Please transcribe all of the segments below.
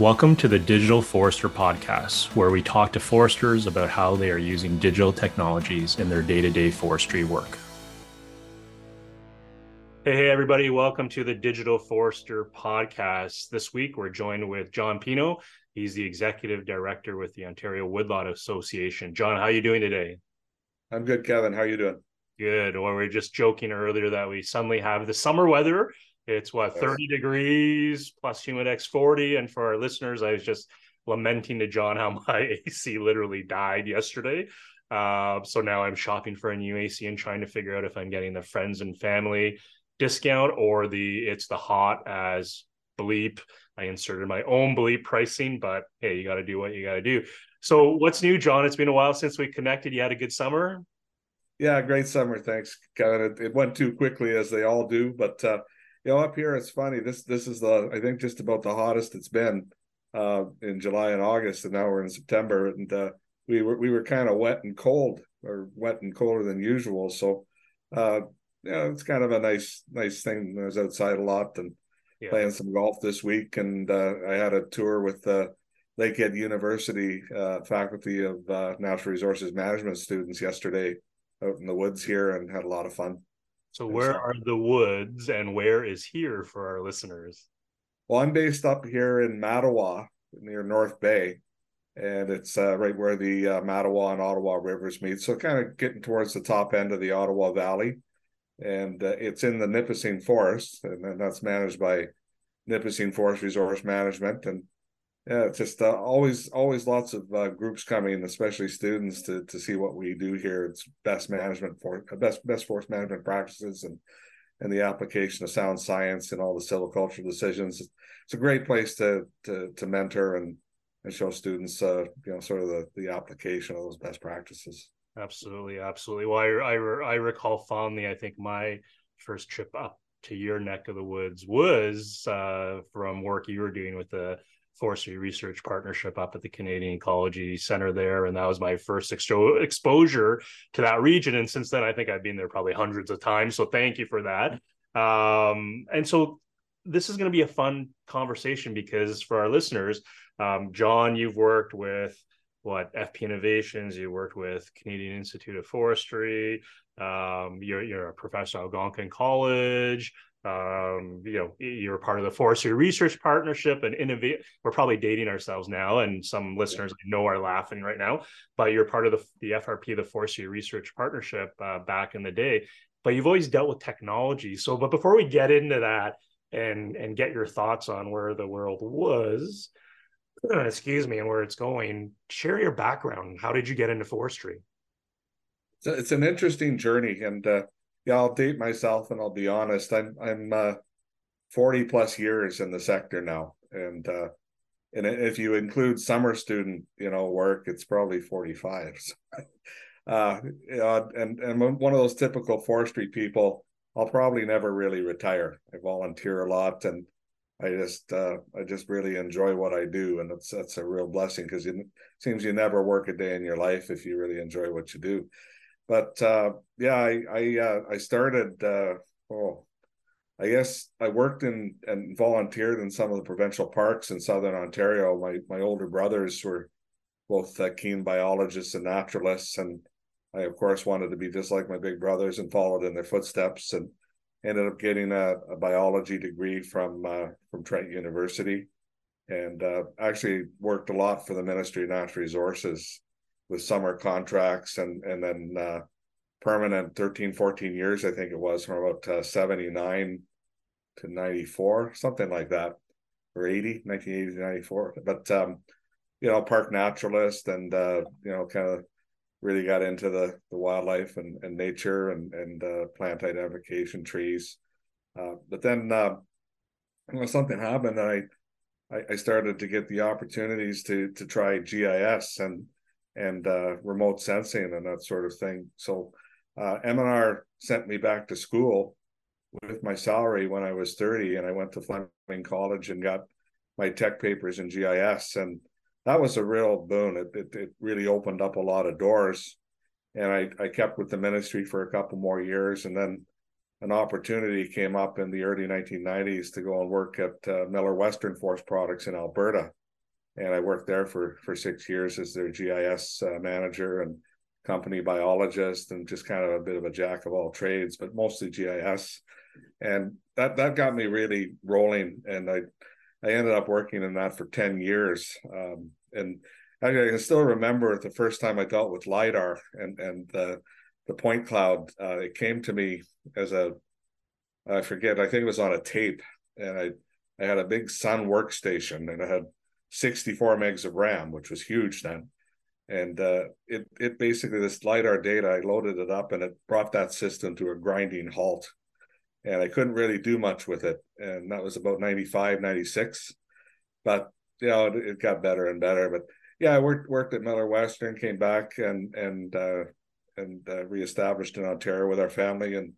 Welcome to the Digital Forester Podcast, where we talk to foresters about how they are using digital technologies in their day to day forestry work. Hey, hey, everybody, welcome to the Digital Forester Podcast. This week, we're joined with John Pineau. He's the executive director with the Ontario Woodlot Association. John, how are you doing today? I'm good, Kevin. How are you doing? Good. Well, we are just joking earlier that we suddenly have the summer weather it's what 30 degrees plus Humidex 40. And for our listeners, I was just lamenting to John how my AC literally died yesterday. Uh, so now I'm shopping for a new AC and trying to figure out if I'm getting the friends and family discount or the it's the hot as bleep. I inserted my own bleep pricing, but hey, you got to do what you got to do. So what's new, John? It's been a while since we connected. You had a good summer. Yeah, great summer. Thanks, Kevin. It, it went too quickly as they all do, but uh, you know, up here it's funny. This this is the I think just about the hottest it's been uh, in July and August, and now we're in September, and uh, we were we were kind of wet and cold, or wet and colder than usual. So, uh, yeah, it's kind of a nice nice thing. I was outside a lot and yeah. playing some golf this week, and uh, I had a tour with the Lakehead University uh, faculty of uh, Natural Resources Management students yesterday out in the woods here, and had a lot of fun. So where are the woods and where is here for our listeners? Well, I'm based up here in Mattawa near North Bay, and it's uh, right where the uh, Mattawa and Ottawa rivers meet. So kind of getting towards the top end of the Ottawa Valley, and uh, it's in the Nipissing Forest, and that's managed by Nipissing Forest Resource Management, and yeah, it's just uh, always always lots of uh, groups coming, especially students, to to see what we do here. It's best management for uh, best best forest management practices and and the application of sound science and all the silvicultural decisions. It's a great place to to to mentor and and show students, uh, you know, sort of the the application of those best practices. Absolutely, absolutely. Well, I I, I recall fondly. I think my first trip up to your neck of the woods was uh, from work you were doing with the forestry research partnership up at the Canadian Ecology Center there. And that was my first exposure to that region. And since then, I think I've been there probably hundreds of times. So thank you for that. Um, and so this is going to be a fun conversation because for our listeners, um, John, you've worked with what FP Innovations, you worked with Canadian Institute of Forestry, um, you're, you're a professor at Algonquin College, um, you know, you're part of the Forestry Research Partnership and innovate. We're probably dating ourselves now, and some listeners I know are laughing right now. But you're part of the the FRP, the Forestry Research Partnership, uh, back in the day. But you've always dealt with technology. So, but before we get into that and and get your thoughts on where the world was, excuse me, and where it's going, share your background. How did you get into forestry? It's an interesting journey, and uh, yeah, I'll date myself and I'll be honest. I'm I'm uh, 40 plus years in the sector now, and uh, and if you include summer student, you know, work, it's probably 45. So, uh, and and one of those typical forestry people. I'll probably never really retire. I volunteer a lot, and I just uh, I just really enjoy what I do, and that's that's a real blessing because it seems you never work a day in your life if you really enjoy what you do but uh, yeah, I I, uh, I started. Uh, oh, I guess I worked in and volunteered in some of the provincial parks in southern Ontario. My my older brothers were both uh, keen biologists and naturalists, and I of course wanted to be just like my big brothers and followed in their footsteps, and ended up getting a, a biology degree from uh, from Trent University, and uh, actually worked a lot for the Ministry of Natural Resources with summer contracts and and then uh, permanent 13 14 years i think it was from about uh, 79 to 94 something like that or 80 1980 to 94 but um you know park naturalist and uh you know kind of really got into the the wildlife and, and nature and and uh, plant identification trees. Uh, but then uh, you know something happened and I, I i started to get the opportunities to to try gis and and uh, remote sensing and that sort of thing. So uh, MNR sent me back to school with my salary when I was 30 and I went to Fleming College and got my tech papers in GIS and that was a real boon. It, it, it really opened up a lot of doors and I, I kept with the ministry for a couple more years and then an opportunity came up in the early 1990s to go and work at uh, Miller Western Forest Products in Alberta and I worked there for for six years as their GIS uh, manager and company biologist, and just kind of a bit of a jack of all trades, but mostly GIS. And that that got me really rolling, and I I ended up working in that for ten years. Um, and I can still remember the first time I dealt with lidar and and the the point cloud. Uh, it came to me as a I forget. I think it was on a tape, and I I had a big Sun workstation, and I had 64 megs of RAM, which was huge then. And uh, it it basically this lidar data, I loaded it up, and it brought that system to a grinding halt, and I couldn't really do much with it. And that was about 95, 96. But you know, it, it got better and better. But yeah, I worked worked at Miller Western, came back and and uh, and uh, reestablished in Ontario with our family, and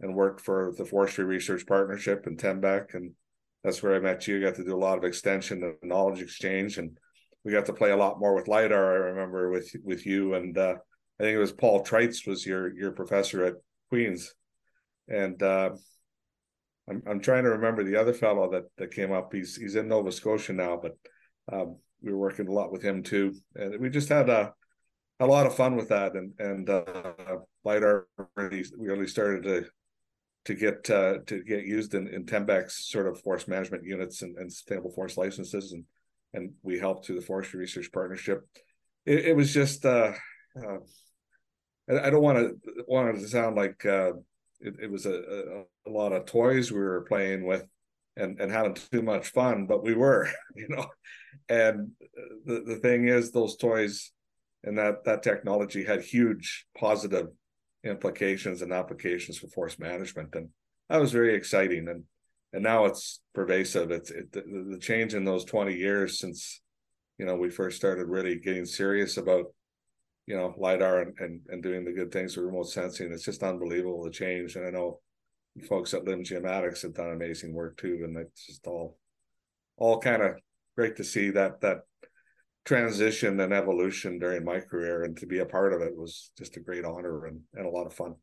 and worked for the Forestry Research Partnership in Tembec, and that's where I met you. Got to do a lot of extension and knowledge exchange, and we got to play a lot more with lidar. I remember with with you, and uh, I think it was Paul Treitz was your your professor at Queens, and uh, I'm I'm trying to remember the other fellow that that came up. He's he's in Nova Scotia now, but um, we were working a lot with him too, and we just had a a lot of fun with that, and and uh, lidar really really started to to get uh, to get used in, in Tembec's sort of forest management units and, and sustainable forest licenses, and and we helped through the Forestry Research Partnership. It, it was just uh, uh, I, don't want to want it to sound like uh, it, it, was a, a, a, lot of toys we were playing with and and having too much fun, but we were, you know. And the the thing is, those toys and that that technology had huge positive implications and applications for forest management, and that was very exciting. And and now it's pervasive. It's it, the, the change in those twenty years since you know we first started really getting serious about you know lidar and, and, and doing the good things with remote sensing. It's just unbelievable the change. And I know folks at Lim Geomatics have done amazing work too, and it's just all all kind of great to see that that transition and evolution during my career and to be a part of it was just a great honor and, and a lot of fun.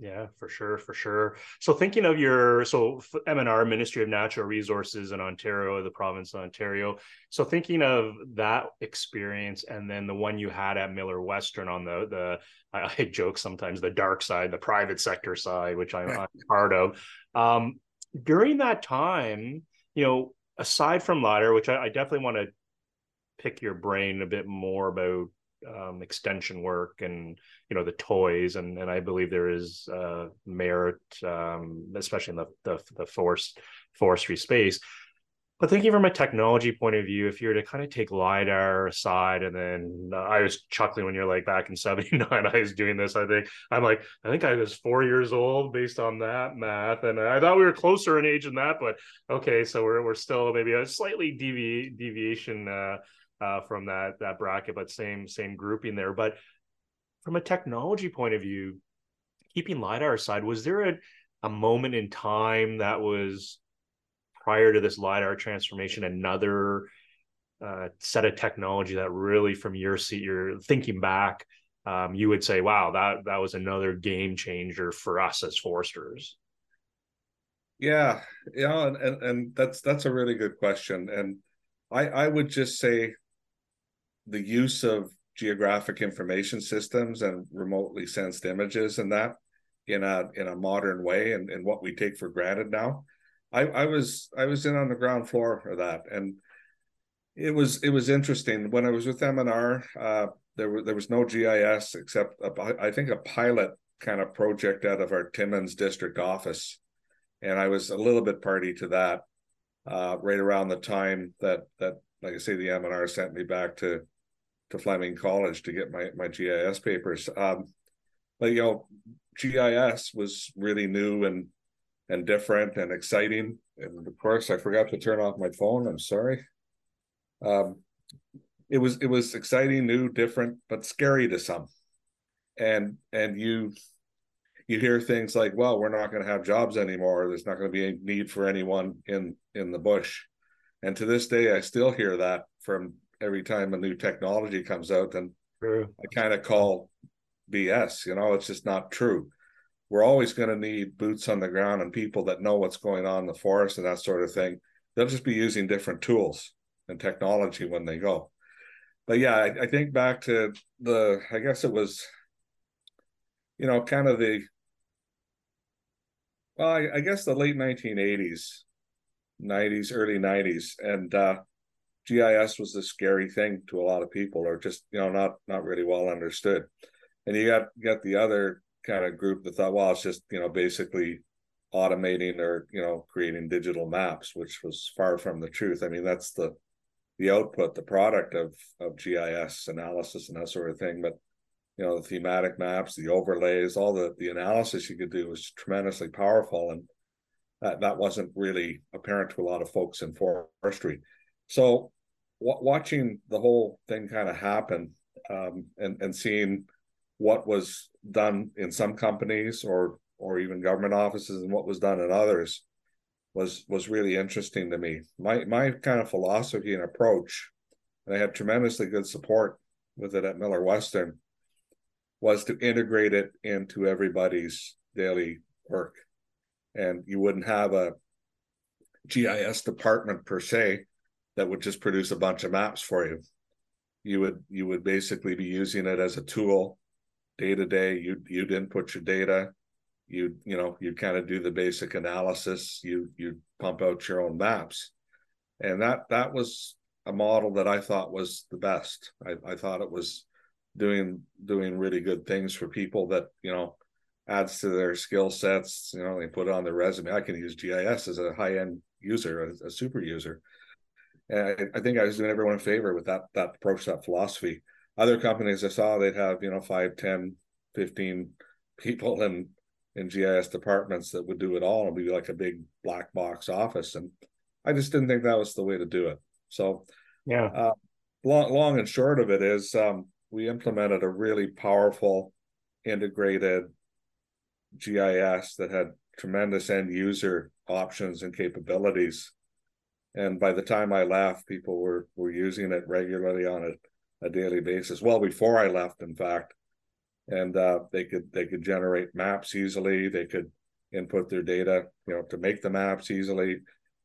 Yeah for sure for sure. So thinking of your so mnr ministry of natural resources in ontario the province of ontario. So thinking of that experience and then the one you had at miller western on the the i, I joke sometimes the dark side the private sector side which i'm, I'm part of. Um, during that time you know aside from lidar which I, I definitely want to pick your brain a bit more about um, extension work and you know the toys and and I believe there is uh, merit, um, especially in the, the the forest forestry space. But thinking from a technology point of view, if you were to kind of take lidar aside, and then uh, I was chuckling when you're like back in '79, I was doing this. I think I'm like, I think I was four years old based on that math, and I thought we were closer in age than that. But okay, so we're we're still maybe a slightly devi- deviation uh, uh, from that that bracket, but same same grouping there. But from a technology point of view, keeping lidar aside, was there a a moment in time that was prior to this lidar transformation another uh, set of technology that really from your seat you're thinking back um, you would say wow that that was another game changer for us as foresters yeah yeah and, and, and that's that's a really good question and i i would just say the use of geographic information systems and remotely sensed images and that in a in a modern way and, and what we take for granted now. I, I was I was in on the ground floor of that and it was it was interesting when I was with MNR. Uh, there was there was no GIS except a, I think a pilot kind of project out of our Timmins district office, and I was a little bit party to that. Uh, right around the time that that like I say, the MNR sent me back to to Fleming College to get my my GIS papers. Um, but you know, GIS was really new and and different and exciting. And of course, I forgot to turn off my phone. I'm sorry. Um, it was it was exciting, new, different, but scary to some. And and you you hear things like, "Well, we're not going to have jobs anymore. There's not going to be a need for anyone in in the bush." And to this day, I still hear that from every time a new technology comes out, and I kind of call BS. You know, it's just not true. We're always going to need boots on the ground and people that know what's going on in the forest and that sort of thing. They'll just be using different tools, and technology when they go. But yeah, I, I think back to the I guess it was, you know, kind of the well, I, I guess the late 1980s, 90s, early 90s, and uh, GIS was a scary thing to a lot of people, or just you know not not really well understood. And you got you got the other kind of group that thought, well, it's just you know basically automating or you know creating digital maps, which was far from the truth. I mean, that's the the output, the product of of GIS analysis and that sort of thing. But you know, the thematic maps, the overlays, all the the analysis you could do was tremendously powerful, and that that wasn't really apparent to a lot of folks in forestry. So, w- watching the whole thing kind of happen um, and and seeing what was done in some companies or or even government offices and what was done in others was was really interesting to me. My my kind of philosophy and approach, and I had tremendously good support with it at Miller Western, was to integrate it into everybody's daily work. And you wouldn't have a GIS department per se that would just produce a bunch of maps for you. You would you would basically be using it as a tool day to day. You'd you'd input your data, you you know you kind of do the basic analysis. You you pump out your own maps, and that that was a model that I thought was the best. I, I thought it was doing doing really good things for people that you know adds to their skill sets. You know, they put it on their resume. I can use GIS as a high end user, a, a super user. And I, I, think I was doing everyone a favor with that that approach, that philosophy. Other companies I saw they'd have, you know, 5, 10, 15 people in in GIS departments that would do it all and be like a big black box office. And I just didn't think that was the way to do it. So yeah. Uh, long long and short of it is um, we implemented a really powerful integrated GIS that had tremendous end user options and capabilities. And by the time I left, people were were using it regularly on a, a daily basis. Well, before I left, in fact, and uh, they could they could generate maps easily. They could input their data, you know, to make the maps easily.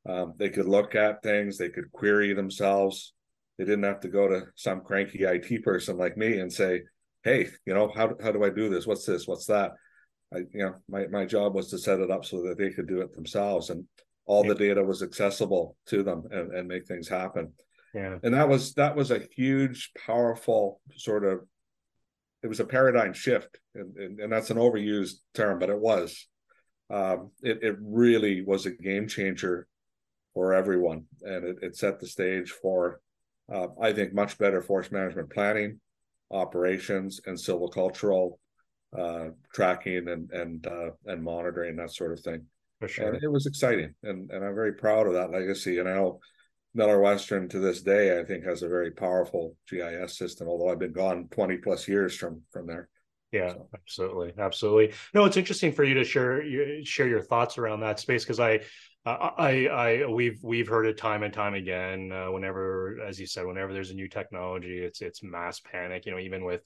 Um, they could look at things. They could query themselves. They didn't have to go to some cranky IT person like me and say, "Hey, you know, how how do I do this? What's this? What's that?" I, you know, my my job was to set it up so that they could do it themselves, and all yeah. the data was accessible to them and, and make things happen. Yeah. And that was that was a huge, powerful sort of it was a paradigm shift, and, and, and that's an overused term, but it was. Um, it, it really was a game changer for everyone, and it, it set the stage for, uh, I think, much better forest management planning, operations, and silvicultural uh, tracking and and uh, and monitoring that sort of thing. For sure, and it was exciting, and and I'm very proud of that legacy. And I know Miller Western to this day, I think, has a very powerful GIS system. Although I've been gone twenty plus years from from there. Yeah, so. absolutely, absolutely. No, it's interesting for you to share share your thoughts around that space because I, I, I, we've we've heard it time and time again. Uh, whenever, as you said, whenever there's a new technology, it's it's mass panic. You know, even with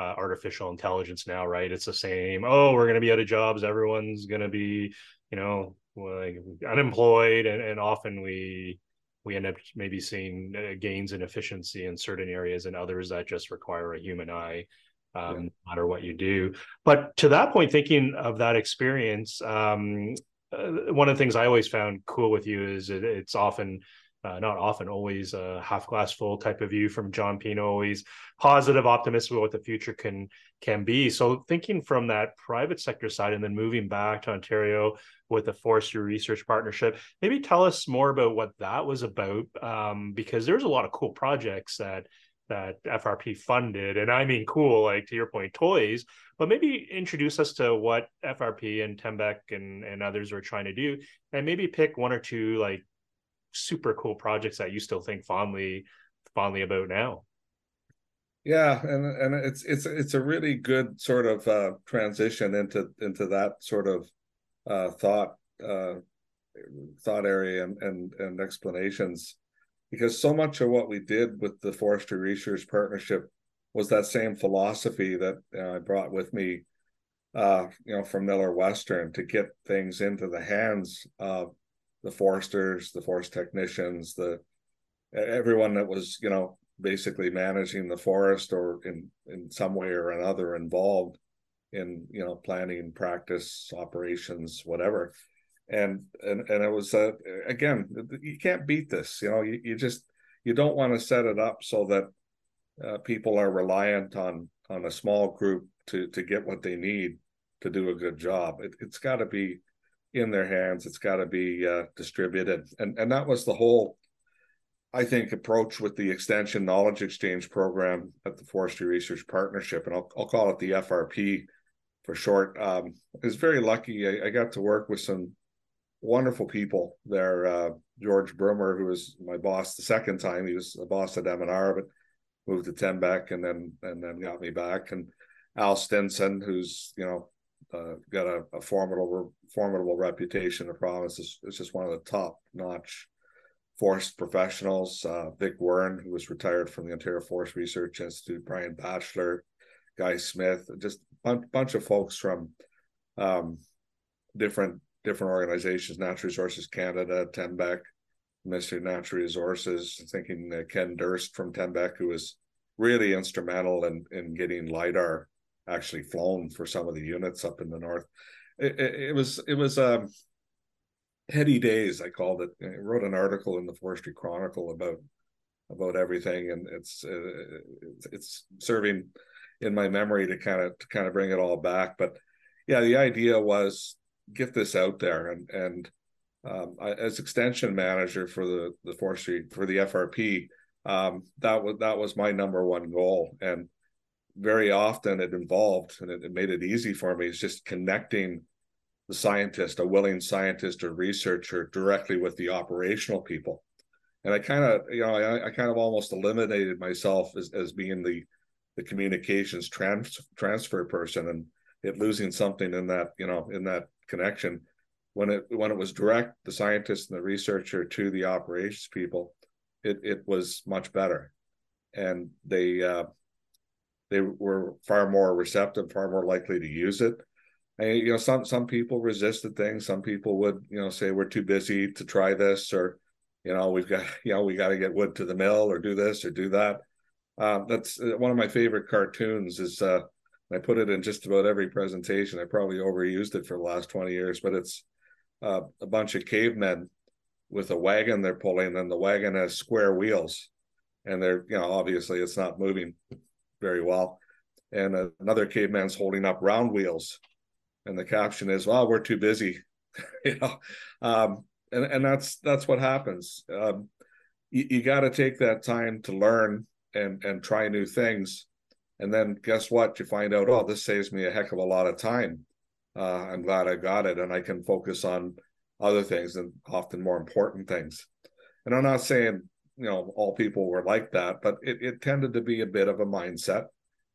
uh, artificial intelligence now, right? It's the same. Oh, we're going to be out of jobs. Everyone's going to be, you know, like unemployed, and and often we we end up maybe seeing uh, gains in efficiency in certain areas and others that just require a human eye um, yeah. no matter what you do but to that point thinking of that experience um, uh, one of the things i always found cool with you is it, it's often uh, not often, always a half glass full type of view from John Pineau, always positive, optimistic about what the future can can be. So thinking from that private sector side and then moving back to Ontario with the Forestry Research Partnership, maybe tell us more about what that was about, um, because there's a lot of cool projects that that FRP funded, and I mean cool, like to your point, toys. But maybe introduce us to what FRP and Tembec and and others are trying to do, and maybe pick one or two like super cool projects that you still think fondly fondly about now. Yeah and and it's it's it's a really good sort of uh transition into into that sort of uh thought uh thought area and and, and explanations. Because so much of what we did with the forestry research partnership was that same philosophy that uh, i brought with me uh you know from miller western to get things into the hands of the foresters, the forest technicians, the everyone that was you know basically managing the forest or in in some way or another involved in you know planning practice operations whatever. And and and it was uh, again you can't beat this you know you, you just you don't want to set it up so that uh, people are reliant on on a small group to to get what they need to do a good job. It, has got to be in their hands it's got to be uh, distributed and and that was the whole I think, approach with the Extension Knowledge Exchange program at the Forestry Research Partnership, and I'll, I'll call it the FRP for short. Um, I was very lucky. I, I, got to work with some wonderful people there. Uh, George Brummer, who was my boss the second time, he was a boss at MNR, but moved to Tembec and then and then got me back. And Al Stinson, who's you know uh, got a, a, formidable formidable reputation in the province, It's, is just one of the top notch forest professionals, uh, Vic Wearn, who was retired from the Ontario Forest Research Institute, Brian Batchelor, Guy Smith, just a bunch of folks from um, different different organizations, Natural Resources Canada, Tembec, Ministry of Natural Resources, thinking uh, Ken Durst from Tembec, who was really instrumental in, in getting LIDAR actually flown for some of the units up in the north. It, it, it was it was um, heady days i called it. I wrote an article in the forestry chronicle about about everything and it's uh, it's serving in my memory to kind of to kind of bring it all back. But yeah the idea was get this out there and and um, I, as extension manager for the the forestry for the frp um, that was that was my number one goal. And very often it involved and it, it made it easy for me is just connecting the scientist, a willing scientist or researcher directly with the operational people. And I kind of, you know, I, I, kind of almost eliminated myself as, as being the the communications trans, transfer person and it losing something in that, you know, in that connection. When it when it was direct, the scientist and the researcher to the operations people, it it was much better. And they uh, they were far more receptive, far more likely to use it And, you know, some some people resisted things. Some people would, you know, say we're too busy to try this, or you know, we've got, you know, we got to get wood to the mill, or do this, or do that. Um, that's uh, one of my favorite cartoons. Is uh, I put it in just about every presentation. I probably overused it for the last twenty years, but it's uh, a bunch of cavemen with a wagon they're pulling, and the wagon has square wheels, and they're, you know, obviously it's not moving very well. And another caveman's holding up round wheels and the caption is, "Well, we're too busy," you know, um, and and that's that's what happens. Um, you, you got to take that time to learn and and try new things, and then guess what? You find out, oh, this saves me a heck of a lot of time. Uh, I'm glad I got it, and I can focus on other things and often more important things. And I'm not saying you know all people were like that, but it, it tended to be a bit of a mindset.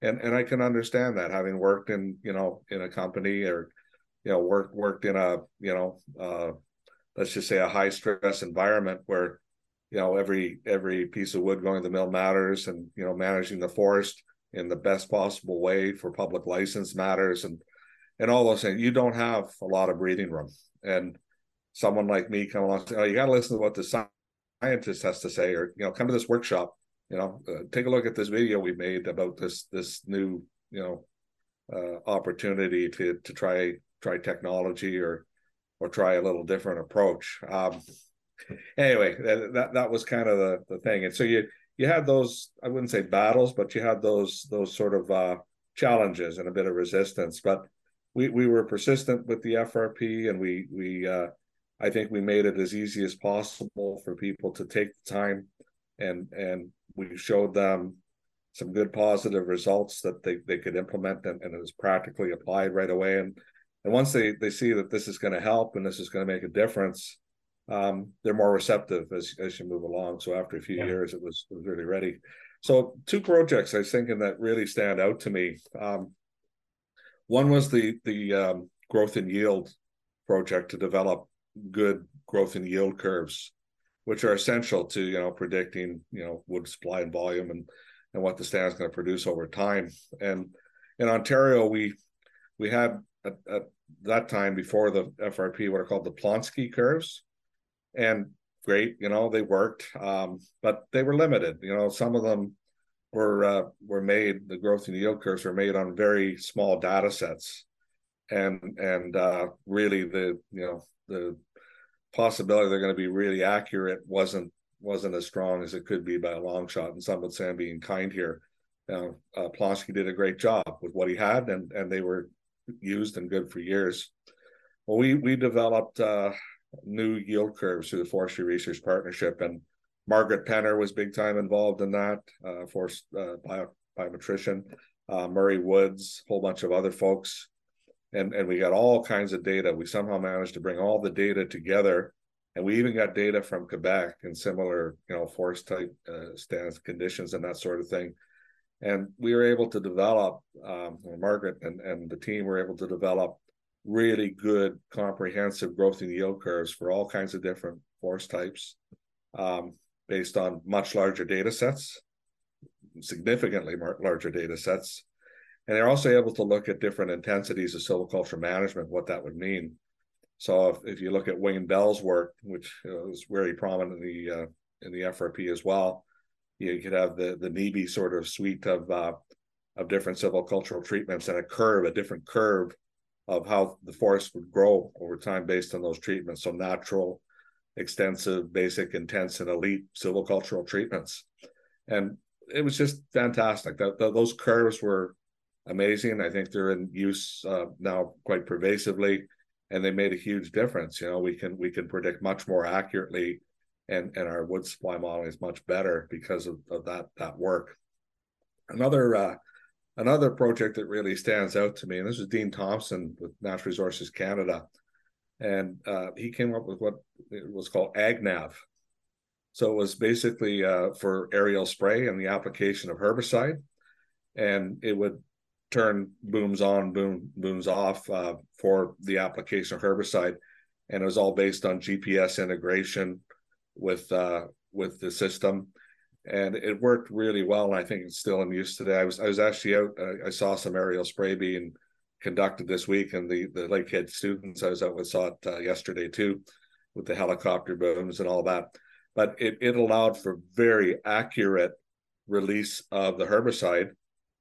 And and I can understand that having worked in you know in a company or you know worked worked in a you know uh, let's just say a high stress environment where you know every every piece of wood going to the mill matters and you know managing the forest in the best possible way for public license matters and and all those things. You don't have a lot of breathing room. And someone like me come along say, oh, you got to listen to what the scientist has to say or you know come to this workshop you know uh, take a look at this video we made about this this new you know uh, opportunity to to try try technology or or try a little different approach. Um anyway that, that that was kind of the the thing. And so you you had those i wouldn't say battles but you had those those sort of uh challenges and a bit of resistance. But we we were persistent with the frp and we we uh i think we made it as easy as possible for people to take the time and and we showed them some good positive results that they, they could implement and, and it was practically applied right away. And and once they, they see that this is going to help and this is going to make a difference, um, they're more receptive as, as you move along. So after a few yeah. years, it was it was really ready. So two projects I was thinking that really stand out to me. Um, one was the the um, growth and yield project to develop good growth and yield curves which are essential to you know predicting you know wood supply and volume and and what the stand is going to produce over time. And in Ontario, we we had at, at that time before the FRP what are called the Plonski curves, and great. You know, they worked, um, but they were limited. You know, some of them were uh, were made. The growth and yield curves were made on very small data sets, and and uh, really the you know the possibility they're going to be really accurate wasn't wasn't as strong as it could be by a long shot. And some would say I'm being kind here. Now, uh, Plonski did a great job with what he had, and and they were used and good for years. Well, we we developed uh, new yield curves through the Forestry Research Partnership, and Margaret Penner was big time involved in that. Uh, forest uh, bio, biometrician, uh, Murray Woods, a whole bunch of other folks, and and we got all kinds of data. We somehow managed to bring all the data together, and we even got data from Quebec and similar, you know, forest type uh, stands conditions and that sort of thing. And we were able to develop, um, Margaret and, and the team were able to develop really good comprehensive growth and yield curves for all kinds of different forest types um, based on much larger data sets, significantly larger data sets. And they're also able to look at different intensities of silviculture management, what that would mean. So if, if you look at Wayne Bell's work, which is very prominent in the uh, in the FRP as well, you could have the the NEBIE sort of suite of uh, of different silvicultural treatments and a curve, a different curve of how the forest would grow over time based on those treatments. So natural, extensive, basic, intense, and elite silvicultural treatments. And it was just fantastic. That, those curves were amazing. I think they're in use uh, now quite pervasively, and they made a huge difference. You know, we can we can predict much more accurately, and and our wood supply modeling is much better because of, of that that work. Another uh, another project that really stands out to me, and this was Dean Thompson with Natural Resources Canada, and uh, he came up with what was called AgNav. So it was basically uh, for aerial spray and the application of herbicide, and it would turn booms on, boom booms off uh, for the application of herbicide, and it was all based on GPS integration with uh, with the system and it worked really well. And I think it's still in use today. I was I was actually out. Uh, I saw some aerial spray being conducted this week, and the the Lakehead students I was out with saw it uh, yesterday too, with the helicopter booms and all that. But it it allowed for very accurate release of the herbicide,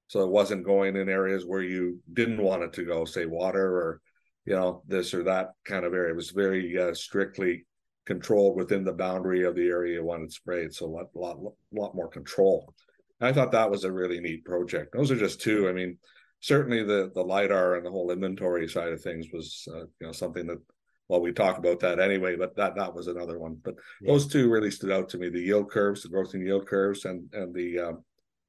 so it wasn't going in areas where you didn't want it to go, say water or you know this or that kind of area. It was very uh, strictly controlled within the boundary of the area you wanted sprayed. So a lot, lot, lot more control. I thought that was a really neat project. Those are just two. I mean, certainly the the lidar and the whole inventory side of things was uh, you know something that well we talk about that anyway, but that that was another one. But yeah. those two really stood out to me: the yield curves, the growth and yield curves, and and the um,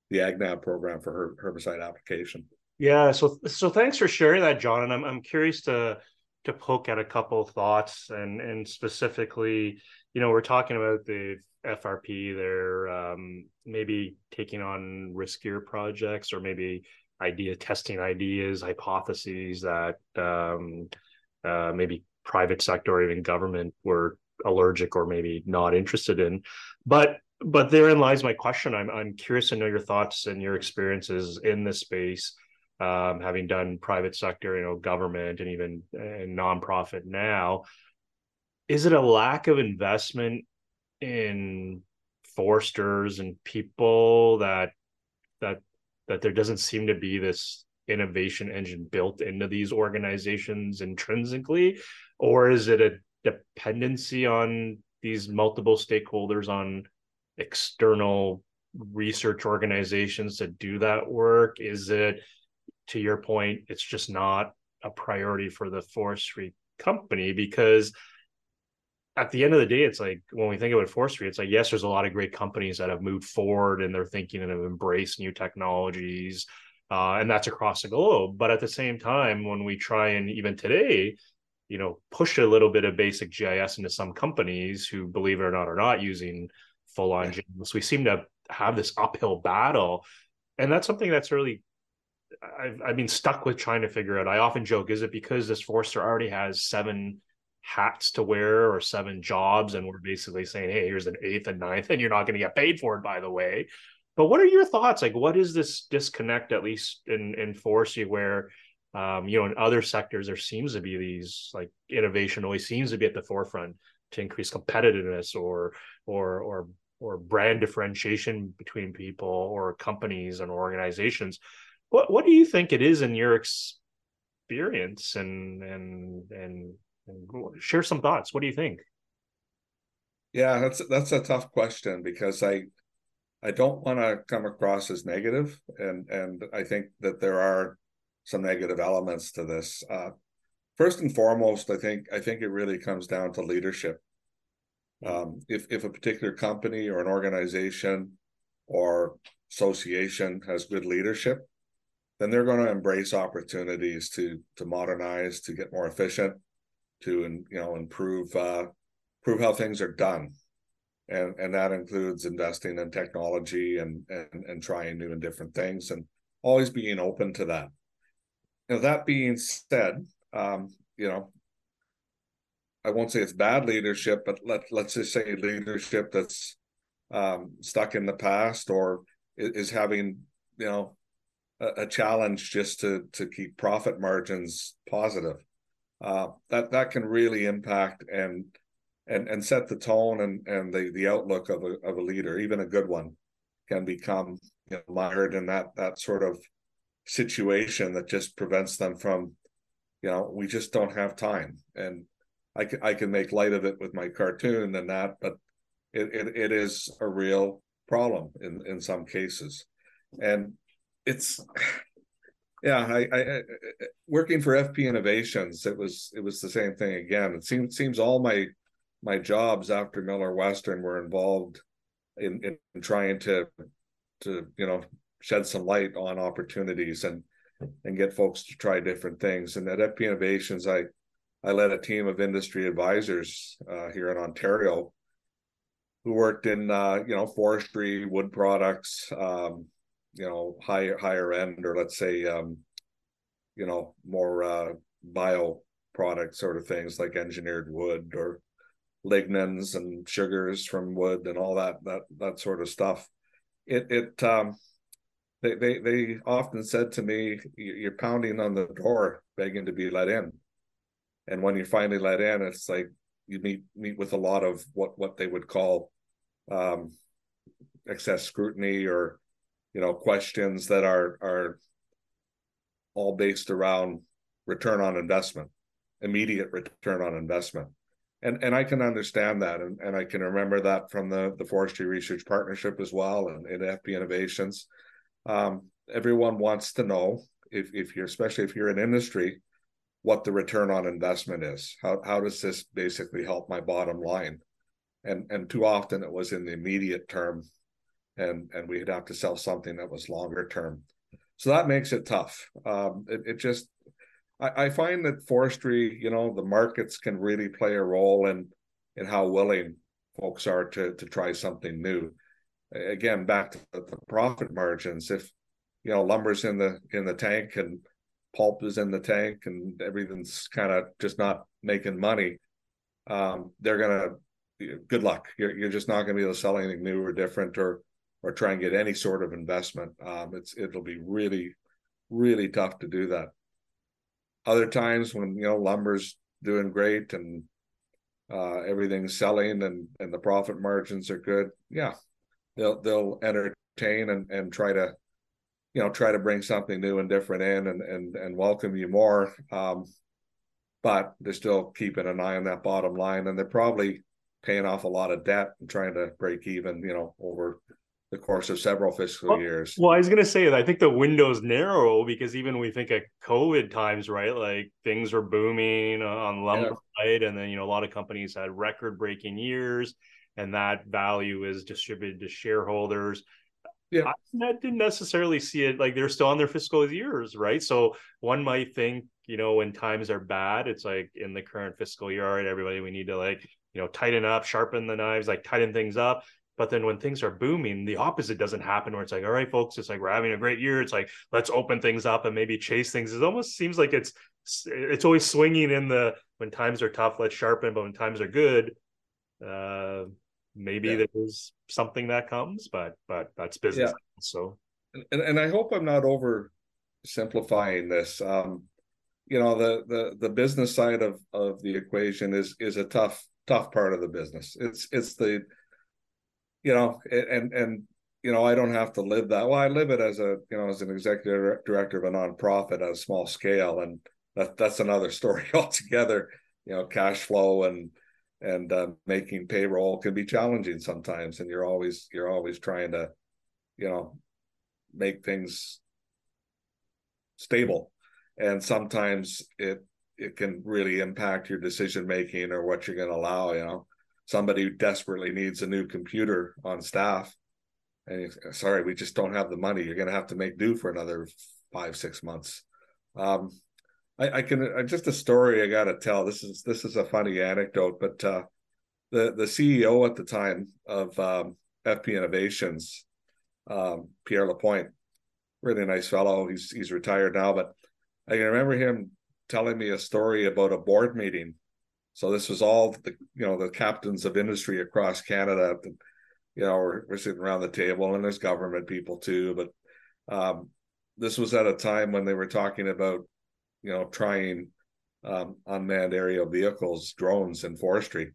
the AgNav program for herbicide application. Yeah, so so thanks for sharing that, John. And I'm I'm curious to to poke at a couple of thoughts and and specifically, you know, we're talking about the FRP. They're um, maybe taking on riskier projects or maybe idea testing ideas, hypotheses that um, uh, maybe private sector or even government were allergic or maybe not interested in. But but therein lies my question. I'm I'm curious to know your thoughts and your experiences in this space um, having done private sector, you know, government and even and nonprofit now, is it a lack of investment in foresters and people that that that there doesn't seem to be this innovation engine built into these organizations intrinsically, or is it a dependency on these multiple stakeholders on external research organizations to do that work? Is it to your point, it's just not a priority for the forestry company because at the end of the day, it's like when we think about forestry, it's like, yes, there's a lot of great companies that have moved forward and they're thinking and have embraced new technologies. Uh, and that's across the globe. But at the same time, when we try and even today, you know, push a little bit of basic GIS into some companies who, believe it or not, are not using full on yeah. GIS, we seem to have this uphill battle. And that's something that's really I've, I've been stuck with trying to figure out. I often joke, is it because this forester already has seven hats to wear or seven jobs, and we're basically saying, hey, here's an eighth and ninth, and you're not going to get paid for it, by the way. But what are your thoughts? Like, what is this disconnect, at least in in forestry, where um, you know, in other sectors, there seems to be these like innovation always seems to be at the forefront. to increase competitiveness or or or or brand differentiation between people or companies and organizations. What what do you think it is in your experience and and and, and share some thoughts? What do you think? Yeah, that's that's a tough question because I I don't want to come across as negative, and and I think that there are some negative elements to this. Uh, first and foremost, I think I think it really comes down to leadership. Um, if if a particular company or an organization or association has good leadership, then they're going to embrace opportunities to to modernize, to get more efficient, to you know improve uh, improve how things are done, and and that includes investing in technology and and and trying new and different things, and always being open to that. Now that being said, um, you know I won't say it's bad leadership, but let let's just say leadership that's um, stuck in the past or is having you know a, a, challenge just to to keep profit margins positive. Uh, that that can really impact and and and set the tone and and the the outlook of a of a leader, even a good one, can become you know, mired in that that sort of situation that just prevents them from, you know, we just don't have time and I can I can make light of it with my cartoon and that, but it, it, it is a real problem in in some cases, and it's yeah. I, I, I working for FP Innovations, it was it was the same thing again. It seems seems all my my jobs after Miller Western were involved in, in trying to to you know shed some light on opportunities and and get folks to try different things. And at FP Innovations, I I led a team of industry advisors uh, here in Ontario who worked in uh, you know forestry, wood products, um, you know higher higher end or let's say um, you know more uh, bio product sort of things like engineered wood or lignins and sugars from wood and all that that that sort of stuff. It it um, they they they often said to me, "You're pounding on the door, begging to be let in." And when you finally let in it's like you meet meet with a lot of what what they would call um, excess scrutiny or you know questions that are are all based around return on investment immediate return on investment. And and i can understand that. And, and i can remember that from the the forestry research partnership as well and in fp innovations. Um, everyone wants to know if, if you're especially if you're in industry what the return on investment is. How how does this basically help my bottom line? And and too often it was in the immediate term, and and we'd have to sell something that was longer term. So that makes it tough. Um, it, it just I, I find that forestry, you know, the markets can really play a role in in how willing folks are to to try something new. Again, back to the profit margins. If you know lumber's in the in the tank and pulp is in the tank and everything's kind of just not making money, um, they're gonna good luck. You're you're just not gonna be able to sell anything new or different or or try and get any sort of investment. Um, it's it'll be really really tough to do that. Other times when you know lumber's doing great and uh, everything's selling and and the profit margins are good, yeah, they'll they'll entertain and and try to you know try to bring something new and different in and and and welcome you more. Um, but they're still keeping an eye on that bottom line and they're probably paying off a lot of debt and trying to break even you know over the course of several fiscal well, years. well i was going to say i think the window's narrow because even we think of covid times right? Like things were booming on lumber yeah. right and then you know a lot of companies had record breaking years and that value is distributed to shareholders yeah. I didn't necessarily see it like they're still on their fiscal years, right? So one might think, you know, when times are bad, it's like in the current fiscal year, right, everybody, we need to like, you know, tighten up, sharpen the knives, like tighten things up. But then when things are booming, the opposite doesn't happen where it's like, all right, folks, it's like we're having a great year. It's like, let's open things up and maybe chase things. It almost seems like it's it's always swinging in the when times are tough, let's sharpen, but when times are good, uh maybe yeah. there's something that comes, but but that's business. Yeah. So and, and I hope I'm not over simplifying this. Um, you know, the the the business side of of the equation is is a tough tough part of the business. It's it's the you know and and you know I don't have to live that. Well, I live it as a you know as an executive director of a nonprofit at a small scale, and that that's another story altogether. You know, cash flow and and uh, making payroll can be challenging sometimes, and you're always you're always trying to you know make things stable. And sometimes it it can really impact your decision making or what you're going to allow you know. Somebody desperately needs a new computer on staff and sorry we just don't have the money. You're going to have to make do for another five six months. Um i, I can uh, just a story i got to tell this is this is a funny anecdote but uh the the ceo at the time of um fp innovations um pierre lapointe really nice fellow he's he's retired now but I can remember him telling me a story about a board meeting. So this was all the you know the captains of industry across Canada. You know, we're, we're sitting around the table, and there's government people too. But um, this was at a time when they were talking about you know trying um, unmanned aerial vehicles, drones, and forestry.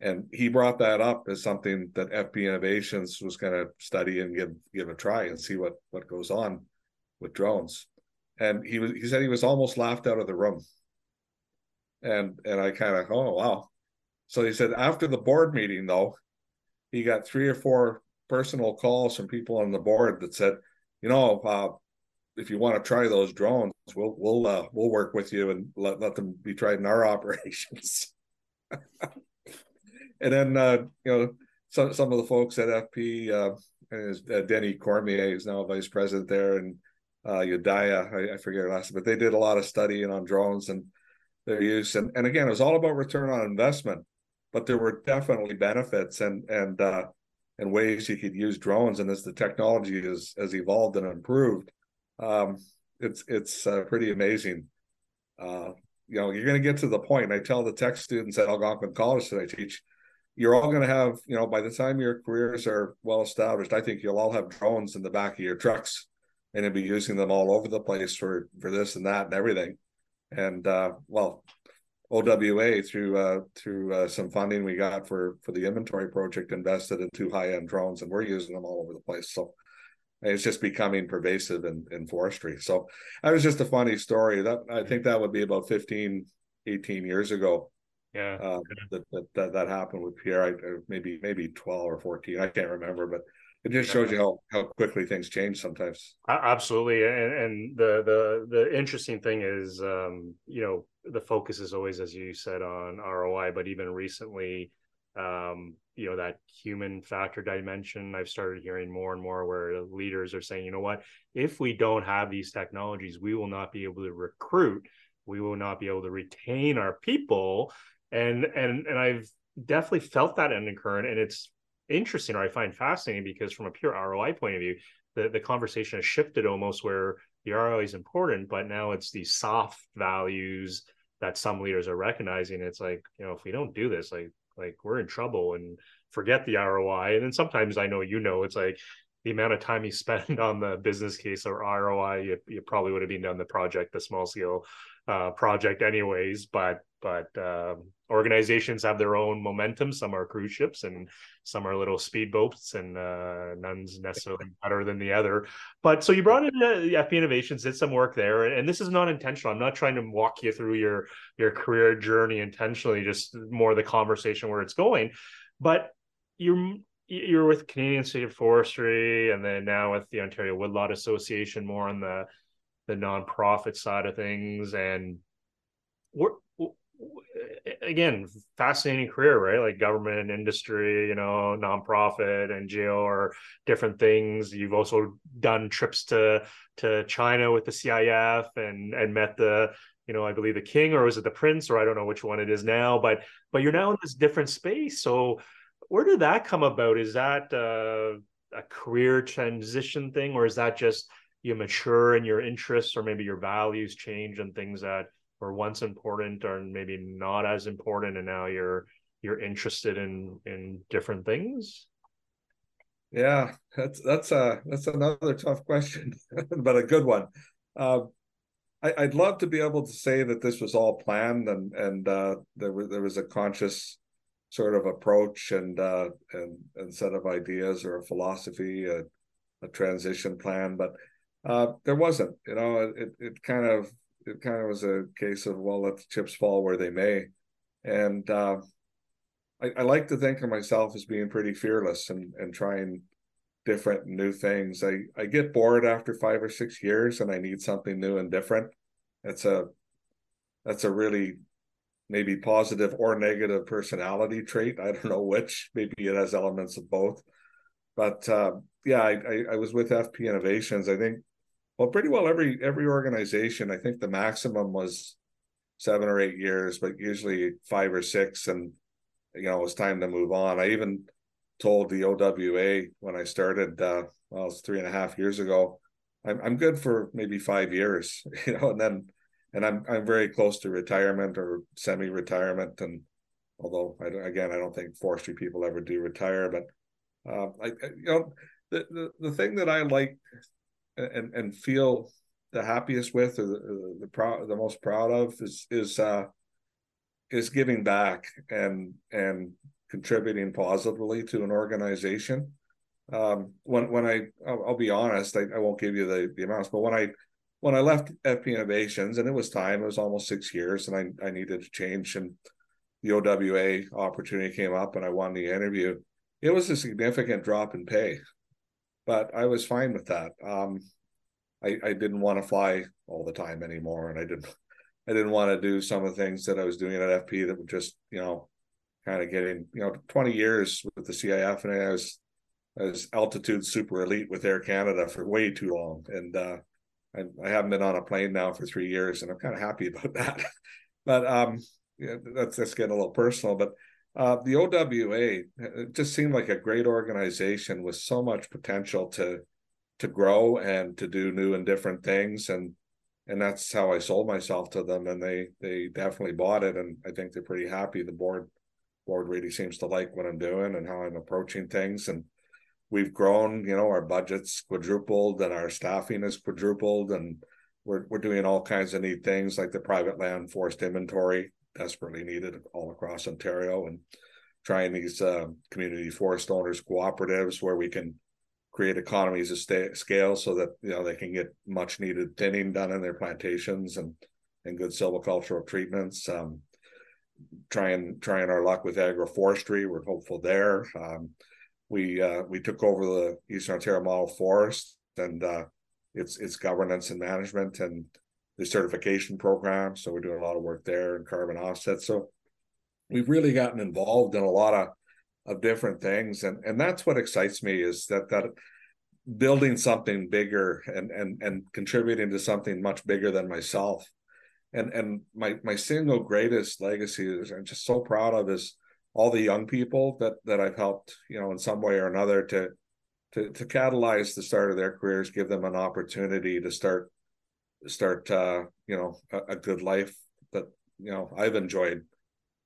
And he brought that up as something that FP Innovations was going to study and give give a try and see what what goes on with drones. And he was he said he was almost laughed out of the room. And and i kind of oh wow. So he said after the board meeting though he got three or four personal calls from people on the board that said you know uh, if you want to try those drones we'll we'll uh, we'll work with you and let, let them be tried in our operations and then uh, you know some some of the folks at fp uh, uh, denis cormier is now vice president there and uh, I, I forget her last, but they did a lot of studying on drones and their use. And, and again, it was all about return on investment, but there were definitely benefits and and uh, and ways you could use drones. And as the technology has has evolved and improved, um, it's it's uh, pretty amazing. Uh, you know, you're going to get to the point. I tell the tech students at Algonquin College that I teach, you're all going to have, you know, by the time your careers are well established, I think you'll all have drones in the back of your trucks and to be using them all over the place for for this and that and everything. And uh, well, OWA through uh, through uh, some funding we got for for the inventory project invested in two high end drones, and we're using them all over the place. So it's just becoming pervasive in, in forestry. So that was just a funny story. That I think that would be about 15, 18 years ago. Yeah, uh, that, that, that that happened with Pierre. I, maybe maybe twelve or fourteen. I can't remember, but it just shows you how how quickly things change sometimes absolutely and, and the the the interesting thing is um you know the focus is always as you said on roi but even recently um you know that human factor dimension. I've started hearing more and more where leaders are saying you know what? If we don't have these technologies we will not be able to recruit. We will not be able to retain our people. And and and i've definitely felt that in the current and it's interesting or I find fascinating because from a pure ROI point of view, the, the conversation has shifted almost where the ROI is important, but now it's these soft values that some leaders are recognizing. It's like, you know, if we don't do this, like like we're in trouble and forget the ROI. And then sometimes I know you know it's like the amount of time you spend on the business case or ROI, you, you probably would have been done the project, the small scale uh, project anyways. But but um, organizations have their own momentum. Some are cruise ships and some are little speedboats, and uh, none's necessarily better than the other. But so you brought in the FP Innovations, did some work there, and this is not intentional. I'm not trying to walk you through your your career journey intentionally, just more the conversation where it's going. But you're you're with Canadian Institute of Forestry, and then now with the Ontario Woodlot Association, more on the the nonprofit side of things, and we're again, fascinating career, right? Like government, industry, you know, nonprofit, NGO, or different things. You've also done trips to to China with the CIF and and met the, you know, I believe the king, or was it the prince, or I don't know which one it is now. But but you're now in this different space. So where did that come about? Is that uh, a career transition thing, or is that just you mature and your interests, or maybe your values change and things that were once important are maybe not as important and now you're you're interested in in different things yeah that's that's a that's another tough question but a good one uh, I, would love to be able to say that this was all planned and and uh, there was there was a conscious sort of approach and uh, and and set of ideas or a philosophy, a, a transition plan, but uh, there wasn't. You know, it it kind of it kind of was a case of well, let the chips fall where they may, and uh, I, I like to think of myself as being pretty fearless and and trying different new things. I I get bored after five or six years, and I need something new and different. It's a that's a really maybe positive or negative personality trait. I don't know which. Maybe it has elements of both. But uh, yeah, I, I, I was with FP Innovations. I think well, pretty well every every organization. I think the maximum was seven or eight years, but usually five or six. And you know, it was time to move on. I even told the OWA when I started, uh, well, it's three and a half years ago. I'm I'm good for maybe five years, you know, and then and I'm I'm very close to retirement or semi-retirement. And although I again I don't think forestry people ever do retire, but uh, I, you know the, the the thing that I like and and feel the happiest with or the the proud the most proud of is is uh is giving back and and contributing positively to an organization um when when i i'll, I'll be honest I, I won't give you the the amounts but when i when I left FP Innovations, and it was time, it was almost six years, and I, I needed to change. And the OWA opportunity came up, and I won the interview. It was a significant drop in pay, but I was fine with that. Um, I, I didn't want to fly all the time anymore, and I didn't I didn't want to do some of the things that I was doing at FP that were just you know kind of getting you know 20 years with the CIF, and I was I was altitude super elite with Air Canada for way too long, and uh, I, I haven't been on a plane now for three years, and I'm kind of happy about that. but um, yeah, that's getting a little personal. But uh, the OWA just seemed like a great organization with so much potential to to grow and to do new and different things, and and that's how I sold myself to them, and they they definitely bought it, and I think they're pretty happy. The board board really seems to like what I'm doing and how I'm approaching things, and we've grown, you know, our budget's quadrupled and our staffing is quadrupled and we're we're doing all kinds of neat things like the private land forest inventory desperately needed all across Ontario and trying these uh, community forest owners cooperatives where we can create economies of scale so that you know they can get much needed thinning done in their plantations and and good silvicultural treatments. Um, trying trying our luck with agroforestry we're hopeful there. Um, we uh, we took over the Eastern Ontario Model Forest and uh, its its governance and management and the certification program. So we're doing a lot of work there and carbon offsets. So we've really gotten involved in a lot of of different things, and and that's what excites me is that that building something bigger and and and contributing to something much bigger than myself. And and my my single greatest legacy is I'm just so proud of is all the young people that that I've helped, you know, in some way or another to to to catalyze the start of their careers, give them an opportunity to start start uh, you know, a, a good life that, you know, I've enjoyed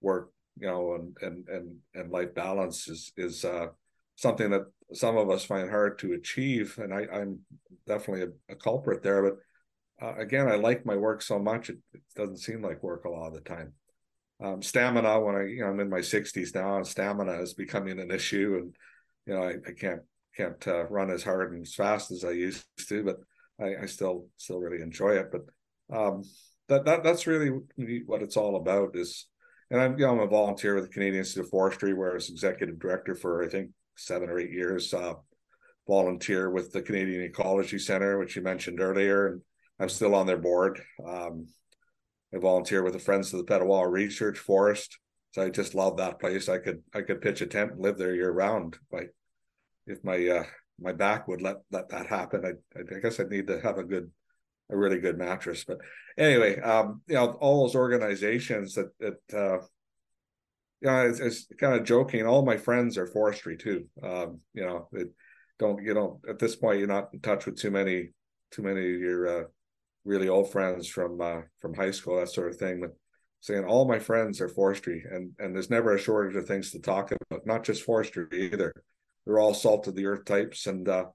work, you know, and and and and life balance is is uh something that some of us find hard to achieve. And I, I'm definitely a, a culprit there. But uh, again, I like my work so much, it, it doesn't seem like work a lot of the time um, stamina when I, you know, I'm in my 60s now, and stamina is becoming an issue, and you know, I, I can't can't uh, run as hard and as fast as I used to, but I, I still still really enjoy it. But um, that that that's really what it's all about. Is and I'm you know I'm a volunteer with the Canadian Institute of Forestry, where I was executive director for I think seven or eight years. Uh, volunteer with the Canadian Ecology Center, which you mentioned earlier, and I'm still on their board. Um, I volunteer with the Friends of the Petawawa Research Forest. So I just love that place. I could I could pitch a tent and live there year round. Like if my uh, my back would let let that happen, I I guess I'd need to have a good a really good mattress. But anyway, um, you know, all those organizations that that uh, you know, it's, it's kind of joking. All my friends are forestry too. Um, you know, it don't you know at this point you're not in touch with too many too many of your uh, really old friends from uh, from high school, that sort of thing. But saying all my friends are forestry, and and there's never a shortage of things to talk about. Not just forestry either. They're all salt of the earth types, and uh,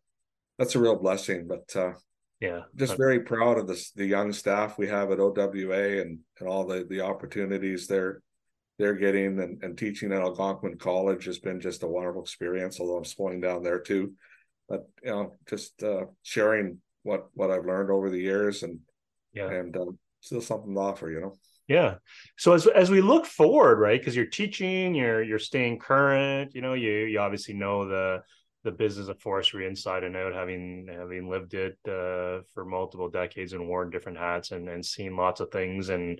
that's a real blessing. But uh, yeah, just very proud of the the young staff we have at OWA and and all the the opportunities they're they're getting and, and teaching at Algonquin College has been just a wonderful experience. Although I'm schooling down there too, but you know, just uh, sharing what what I've learned over the years and yeah, and um, still something to offer, you know. Yeah. So as as we look forward, right? Because you're teaching, you're you're staying current. You know, you you obviously know the the business of forestry inside and out, having having lived it uh, for multiple decades and worn different hats and and seen lots of things. And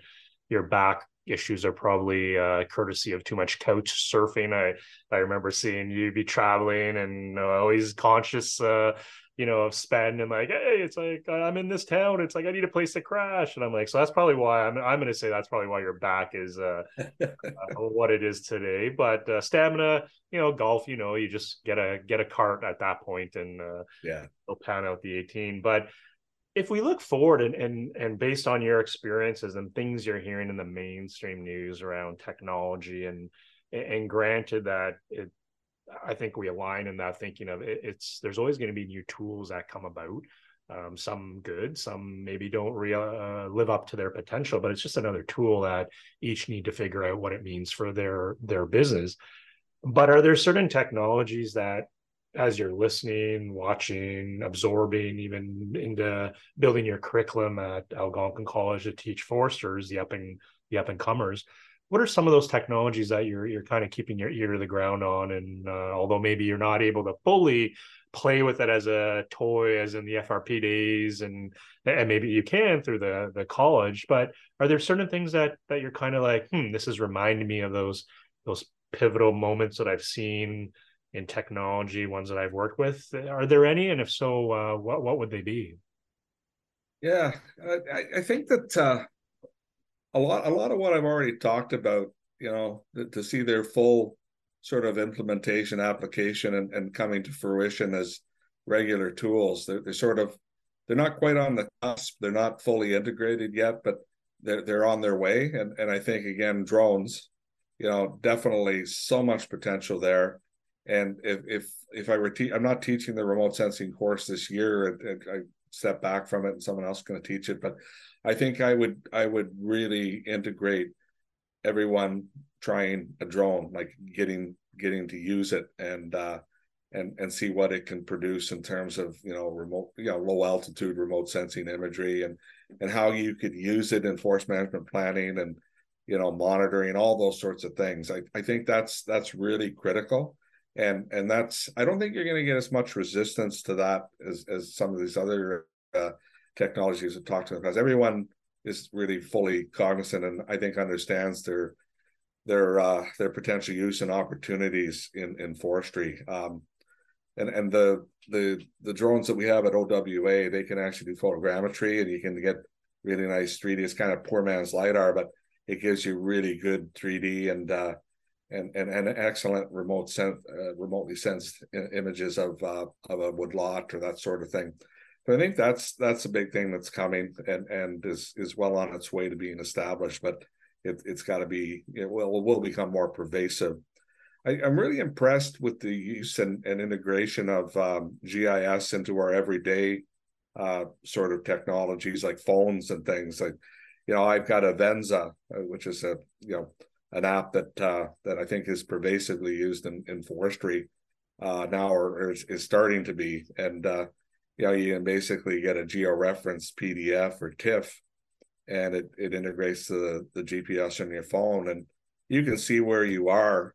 your back issues are probably uh, courtesy of too much couch surfing. I I remember seeing you be traveling and uh, always conscious, uh, you know, of spend and like, hey, it's like I'm in this town. It's like I need a place to crash, and I'm like, so that's probably why I'm I'm going to say that's probably why your back is uh, uh what it is today. But uh, stamina, you know, golf, you know, you just get a get a cart at that point and uh, yeah, they'll pan out the 18, but if we look forward and, and and based on your experiences and things you're hearing in the mainstream news around technology and and granted that it i think we align in that thinking of it, it's there's always going to be new tools that come about um, some good some maybe don't real, uh, live up to their potential but it's just another tool that each need to figure out what it means for their their business but are there certain technologies that as you're listening, watching, absorbing, even into building your curriculum at Algonquin College to teach foresters, the up and the up and comers. What are some of those technologies that you're you're kind of keeping your ear to the ground on? And uh, although maybe you're not able to fully play with it as a toy, as in the FRP days, and and maybe you can through the the college, but are there certain things that that you're kind of like, hmm, this is reminding me of those those pivotal moments that I've seen in technology, ones that I've worked with. Are there any? And if so, uh, what what would they be? Yeah, I, I think that uh, a lot a lot of what I've already talked about, you know, to see their full sort of implementation, application, and, and coming to fruition as regular tools. They're, they're sort of they're not quite on the cusp. They're not fully integrated yet, but they're they're on their way. And and I think again, drones, you know, definitely so much potential there. And if if if I were te- I'm not teaching the remote sensing course this year. I step back from it, and someone else is going to teach it. But I think I would I would really integrate everyone trying a drone, like getting getting to use it and uh, and and see what it can produce in terms of you know remote you know low altitude remote sensing imagery and and how you could use it in forest management planning and you know monitoring all those sorts of things. I I think that's that's really critical and and that's I don't think you're going to get as much resistance to that as as some of these other uh, technologies have talked about because everyone is really fully cognizant and I think understands their their uh, their potential use and opportunities in in forestry. Um, and and the the the drones that we have at OWA they can actually do photogrammetry and you can get really nice 3D. It's kind of poor man's lidar, but it gives you really good 3D and uh, and and, and excellent remote sen- uh, remotely sensed images of uh, of a woodlot or that sort of thing. So I think that's that's a big thing that's coming and and is is well on its way to being established, but it, it's got to be it will will become more pervasive. I, am really impressed with the use and, and integration of um, GIS into our everyday uh, sort of technologies like phones and things. Like, you know, I've got Avenza, which is a you know an app that uh, that I think is pervasively used in, in forestry uh, now, or, or is, is, starting to be. And uh, you know, you can basically get a georeference PDF or TIFF, and it it integrates to the, the GPS on your phone, and you can see where you are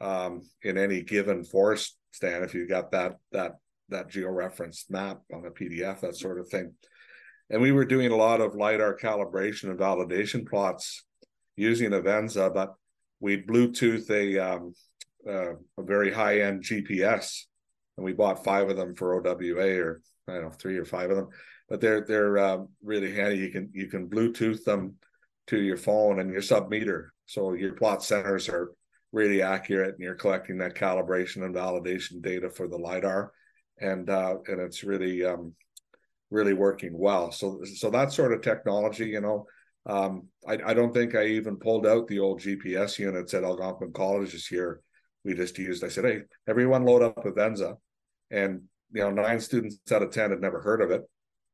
um, in any given forest stand if you've got that that that georeferenced map on a PDF, that sort of thing. And we were doing a lot of lidar calibration and validation plots using Avenza, but we Bluetooth a um, uh, a very high end GPS, and we bought five of them for OWA, or I don't know, three or five of them. But they're they're uh, really handy. You can you can Bluetooth them to your phone and your sub meter, so your plot centers are really accurate, and you're collecting that calibration and validation data for the lidar, and uh, and it's really um, really working well. So so that sort of technology, you know, um, I, I, don't think I even pulled out the old GPS units at Algonquin College this year. We just used, I said, hey, everyone load up Avenza. And, you know, nine students out of 10 had never heard of it.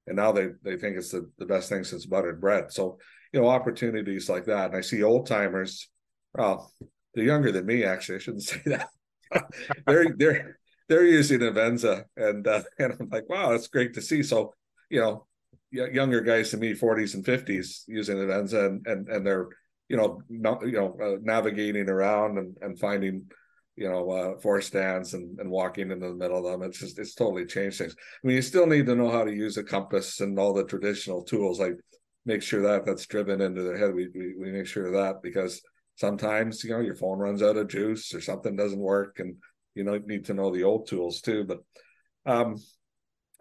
And now they, they think it's the, the best thing since buttered bread. So, you know, opportunities like that. And I see old timers well, they're younger than me. Actually, I shouldn't say that. they're they're they're using Avenza, and uh, and I'm like, wow, that's great to see. So, you know, younger guys than me, 40s and 50s, using Avenza, and and and they're you know not you know uh, navigating around and and finding you know uh, forest stands and and walking into the middle of them. It's just it's totally changed things. I mean, you still need to know how to use a compass and all the traditional tools. Like make sure that that's driven into their head. We we, we make sure of that because sometimes you know your phone runs out of juice or something doesn't work and you know need to know the old tools too but um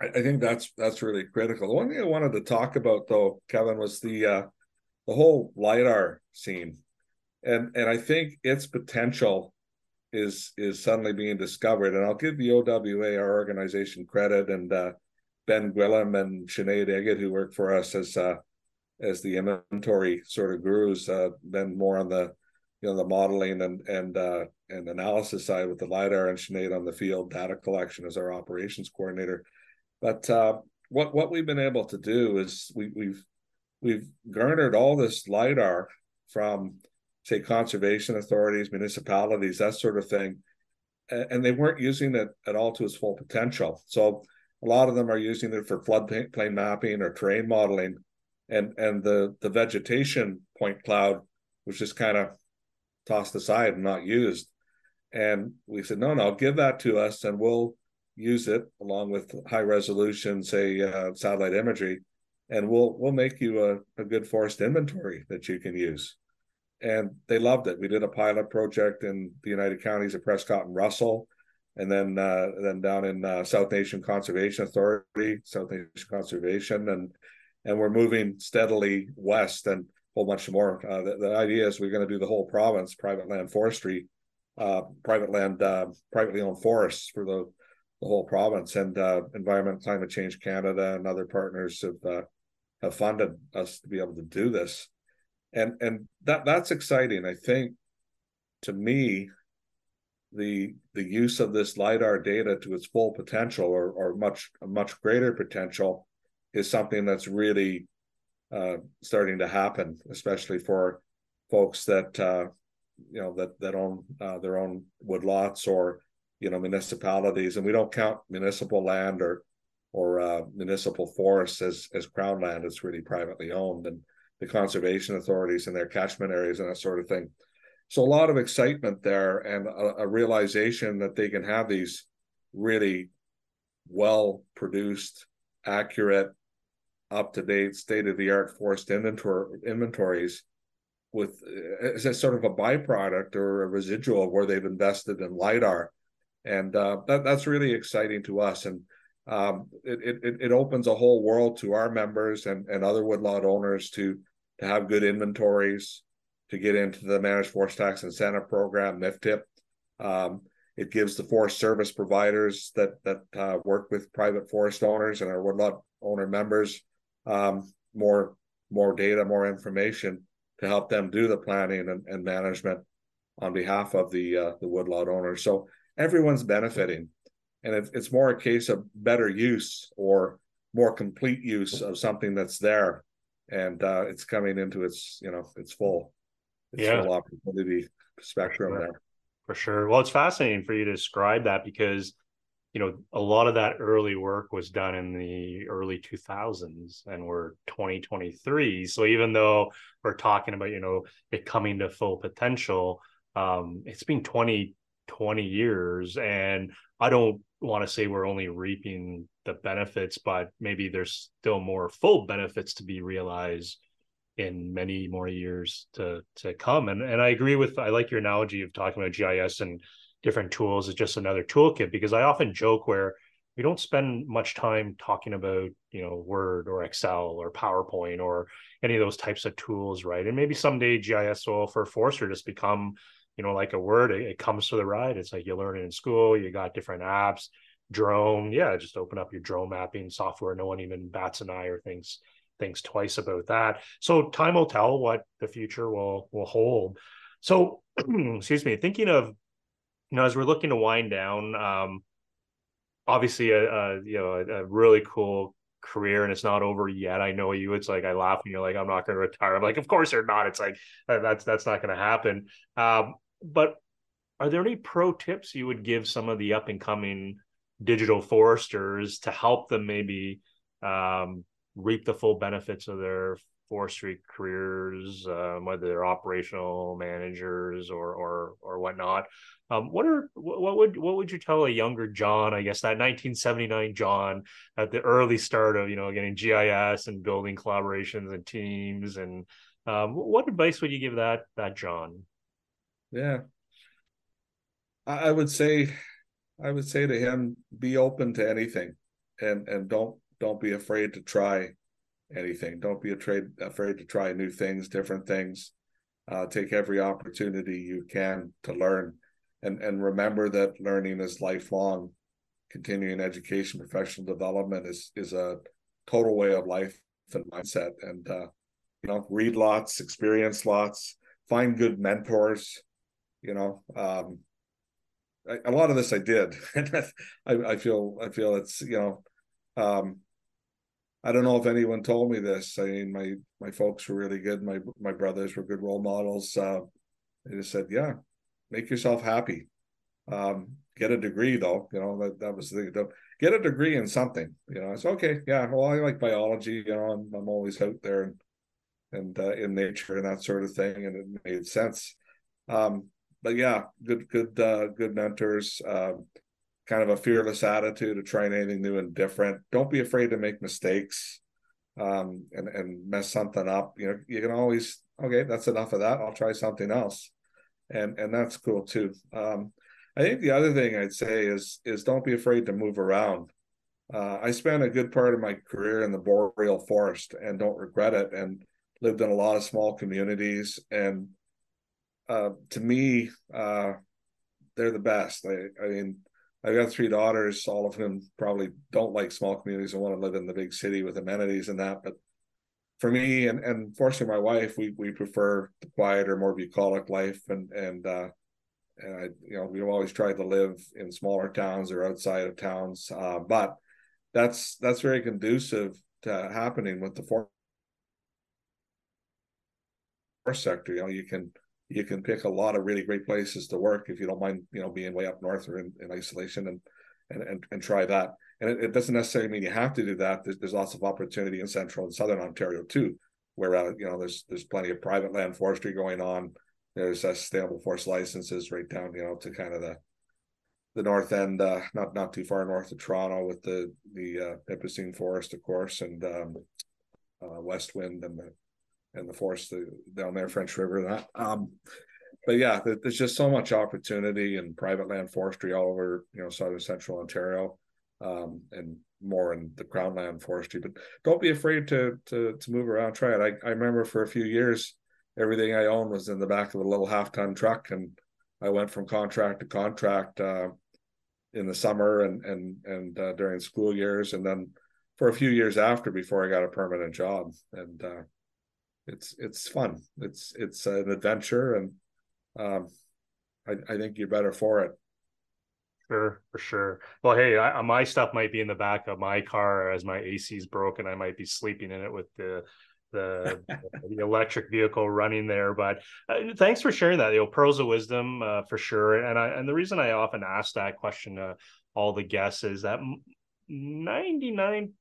I, I, think that's that's really critical the one thing i wanted to talk about though kevin was the uh the whole lidar scene and and i think its potential is is suddenly being discovered and i'll give the owa our organization credit and uh ben gwillim and Sinead Eggett, who work for us as uh as the inventory sort of gurus, uh, Ben more on the you know the modeling and and uh, and analysis side with the lidar and Sinead on the field data collection as our operations coordinator. But uh, what what we've been able to do is we, we've we've garnered all this lidar from say conservation authorities, municipalities, that sort of thing, and they weren't using it at all to its full potential. So a lot of them are using it for floodplain mapping or terrain modeling, and and the the vegetation point cloud was just kind of tossed aside and not used. And we said, no, no, give that to us and we'll use it along with high resolution, say uh, satellite imagery, and we'll we'll make you a, a good forest inventory that you can use. And they loved it. We did a pilot project in the United Counties of Prescott and Russell, and then uh, then down in uh, South Nation Conservation Authority, South Nation Conservation, and and we're moving steadily west. And a whole bunch more. Uh, the, the, idea is we're going to do the whole province private land forestry, uh, private land, uh, privately owned forests for the, the whole province. And uh, Environment Climate Change Canada and other partners have have funded us to be able to do this, and and that that's exciting. I think to me, the the use of this lidar data to its full potential or or much much greater potential is something that's really uh, starting to happen, especially for folks that uh, you know that that own uh, their own woodlots or you know municipalities, and we don't count municipal land or or uh, municipal forests as as crown land. It's really privately owned, and the conservation authorities and their catchment areas and that sort of thing. So a lot of excitement there, and a, a realization that they can have these really well produced, accurate up to date, state of the art forest inventories with as a sort of a byproduct or a residual of where they've invested in lidar, and uh, that that's really exciting to us. And um, it, it it opens a whole world to our members and and other woodlot owners to to have good inventories, to get into the managed forest tax incentive program MFTIP. Um, it gives the forest service providers that that uh, work with private forest owners and our woodlot owner members um, more more data, more information to help them do the planning and, and management on behalf of the uh, the woodlot owners. So everyone's benefiting, and it, it's more a case of better use or more complete use of something that's there, and uh, it's coming into its you know its full its yeah. full opportunity spectrum sure. there. For sure. Well, it's fascinating for you to describe that because you know a lot of that early work was done in the early 2000s and we're 2023 so even though we're talking about you know it coming to full potential um it's been 20 20 years and i don't want to say we're only reaping the benefits but maybe there's still more full benefits to be realized in many more years to to come. And and i agree with i like your analogy of talking about gis and different tools is just another toolkit because I often joke where we don't spend much time talking about you know word or excel or powerpoint or any of those types of tools right? And maybe someday gis will for forester just become you know like a word it, it, comes to the ride it's like you learn it in school you got different apps drone yeah just open up your drone mapping software no one even bats an eye or thinks thinks twice about that so time will tell what the future will will hold so excuse me thinking of you know, as we're looking to wind down, um, obviously a, a you know a, a, really cool career and it's not over yet. I know you. It's like I laugh and you're like, I'm not going to retire. I'm like, of course you're not. It's like that's that's not going to happen. Um, but are there any pro tips you would give some of the up and coming digital foresters to help them maybe um, reap the full benefits of their forestry careers, um, whether they're operational managers or or or whatnot. Um, what are what would what would you tell a younger John? I guess that 1979 John at the early start of you know getting GIS and building collaborations and teams and um, what advice would you give that that John? Yeah, I would say, I would say to him, be open to anything, and and don't don't be afraid to try anything. Don't be afraid afraid to try new things, different things. Uh, take every opportunity you can to learn, and and remember that learning is lifelong. Continuing education, professional development is is a total way of life and mindset. And uh, you know, read lots, experience lots, find good mentors. You know, um, a lot of this I did, I, I feel I feel it's you know, um, I don't know if anyone told me this. I mean, my my folks were really good. My my brothers were good role models. Uh, they just said, "Yeah, make yourself happy. Um, get a degree, though. You know that that was the thing. Get a degree in something. You know, it's okay. Yeah, well, I like biology. You know, I'm I'm always out there and and uh, in nature and that sort of thing, and it made sense. Um, but yeah, good good uh, good mentors. Um, kind of a fearless attitude of trying anything new and different. Don't be afraid to make mistakes um, and and mess something up. You know, you can always okay, that's enough of that. I'll try something else, and and that's cool too. Um, I think the other thing I'd say is is don't be afraid to move around. Uh, I spent a good part of my career in the boreal forest and don't regret it, and lived in a lot of small communities. And uh, to me, uh, they're the best. I, I mean, I've got three daughters, all of whom probably don't like small communities and want to live in the big city with amenities and that. But for me and and fortunately my wife, we we prefer the quieter, more bucolic life, and and uh, and I, you know we've always tried to live in smaller towns or outside of towns, uh, but that's that's very conducive to happening with the forest sector. You know, you can you can pick a lot of really great places to work if you don't mind, you know, being way up north or in, in isolation and, and, and, and try that. And it, it, doesn't necessarily mean you have to do that. There's, there's lots of opportunity in central and southern Ontario too, where, uh, you know, there's, there's plenty of private land forestry going on. There's uh, sustainable forest licenses right down, you know, to kind of the, the north end, uh, not, not too far north of Toronto with the, the, uh, Nipissing forest, of course, and, um, uh, Westwind and the, and the forest down there, French River, that. Um, but yeah, there's just so much opportunity in private land forestry all over, you know, southern central Ontario, um, and more in the crown land forestry. But don't be afraid to to to move around, try it. I, I remember for a few years, everything I owned was in the back of a little half ton truck, and I went from contract to contract uh, in the summer and and and uh, during school years, and then for a few years after before I got a permanent job. And uh, it's it's fun. It's it's an adventure, and um, I, I think you're better for it. Sure, for sure. Well, hey, I, my stuff might be in the back of my car as my AC is broken. I might be sleeping in it with the the, the electric vehicle running there. But uh, thanks for sharing that. You know, pearls of wisdom uh, for sure. And I and the reason I often ask that question to all the guests is that 99%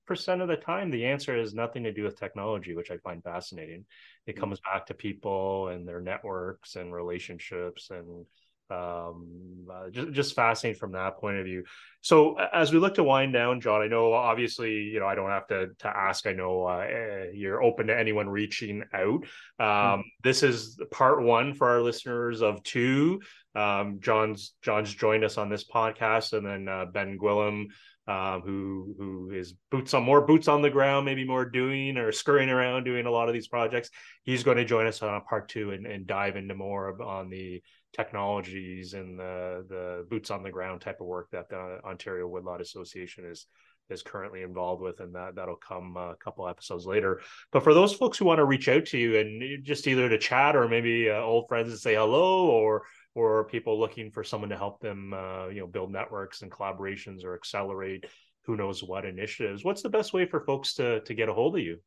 of the time the answer has nothing to do with technology which i find fascinating. It mm. comes back to people and their networks and relationships and um uh, just, just fascinating from that point of view. So as we look to wind down john i know obviously you know i don't have to to ask. I know uh, eh, you're open to anyone reaching out. Um mm-hmm. this is part one for our listeners of two. Um john's john's joined us on this podcast and then uh, ben gwillim um, who who is boots on more boots on the ground, maybe more doing or scurrying around doing a lot of these projects. He's going to join us on part two and, and dive into more on the technologies and the the boots on the ground type of work that the Ontario Woodlot Association is is currently involved with, and that that'll come a couple episodes later. But for those folks who want to reach out to you and just either to chat or maybe uh, old friends and say hello or or people looking for someone to help them, uh, you know, build networks and collaborations or accelerate who knows what initiatives. What's the best way for folks to to get a hold of you?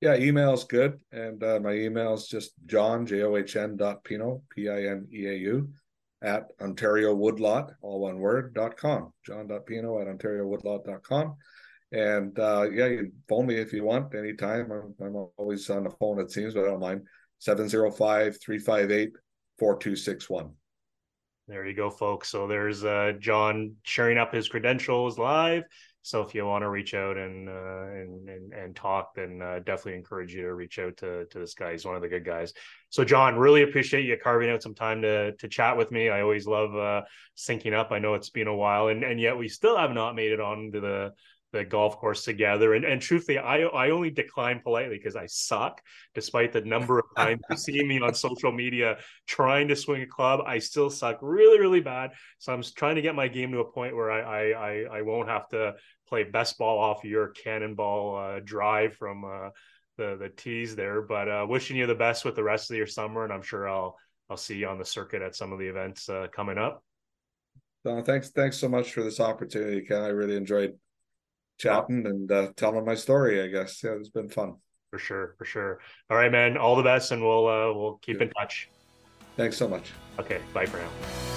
Yeah, email's good. And uh, my email is just john, J O H N dot Pineau, P I N E A U, at Ontario Woodlot, all one word, dot com. John.pineau at Ontario Woodlot dot com. And uh, yeah, you can phone me if you want anytime. I'm, I'm always on the phone, it seems, but I don't mind. 705 358 4261. There you go, folks. So there's uh, John sharing up his credentials live. So if you want to reach out and uh, and, and and talk, then uh, definitely encourage you to reach out to to this guy. He's one of the good guys. So John, really appreciate you carving out some time to to chat with me. I always love uh, syncing up. I know it's been a while, and and yet we still have not made it on to the the golf course together. And and truthfully, I I only decline politely because I suck. Despite the number of times you see me on social media trying to swing a club, I still suck really really bad. So I'm trying to get my game to a point where I I I, won't have to play best ball off your cannonball uh, drive from uh, the the tees there. But uh, wishing you the best with the rest of your summer, and I'm sure I'll I'll see you on the circuit at some of the events uh, coming up. So thanks thanks so much for this opportunity, Ken. I really enjoyed chatting and uh, telling my story. I guess yeah, it's been fun. For sure, for sure. All right, man. All the best, and we'll uh, we'll keep yeah. in touch. Thanks so much. Okay, bye for now.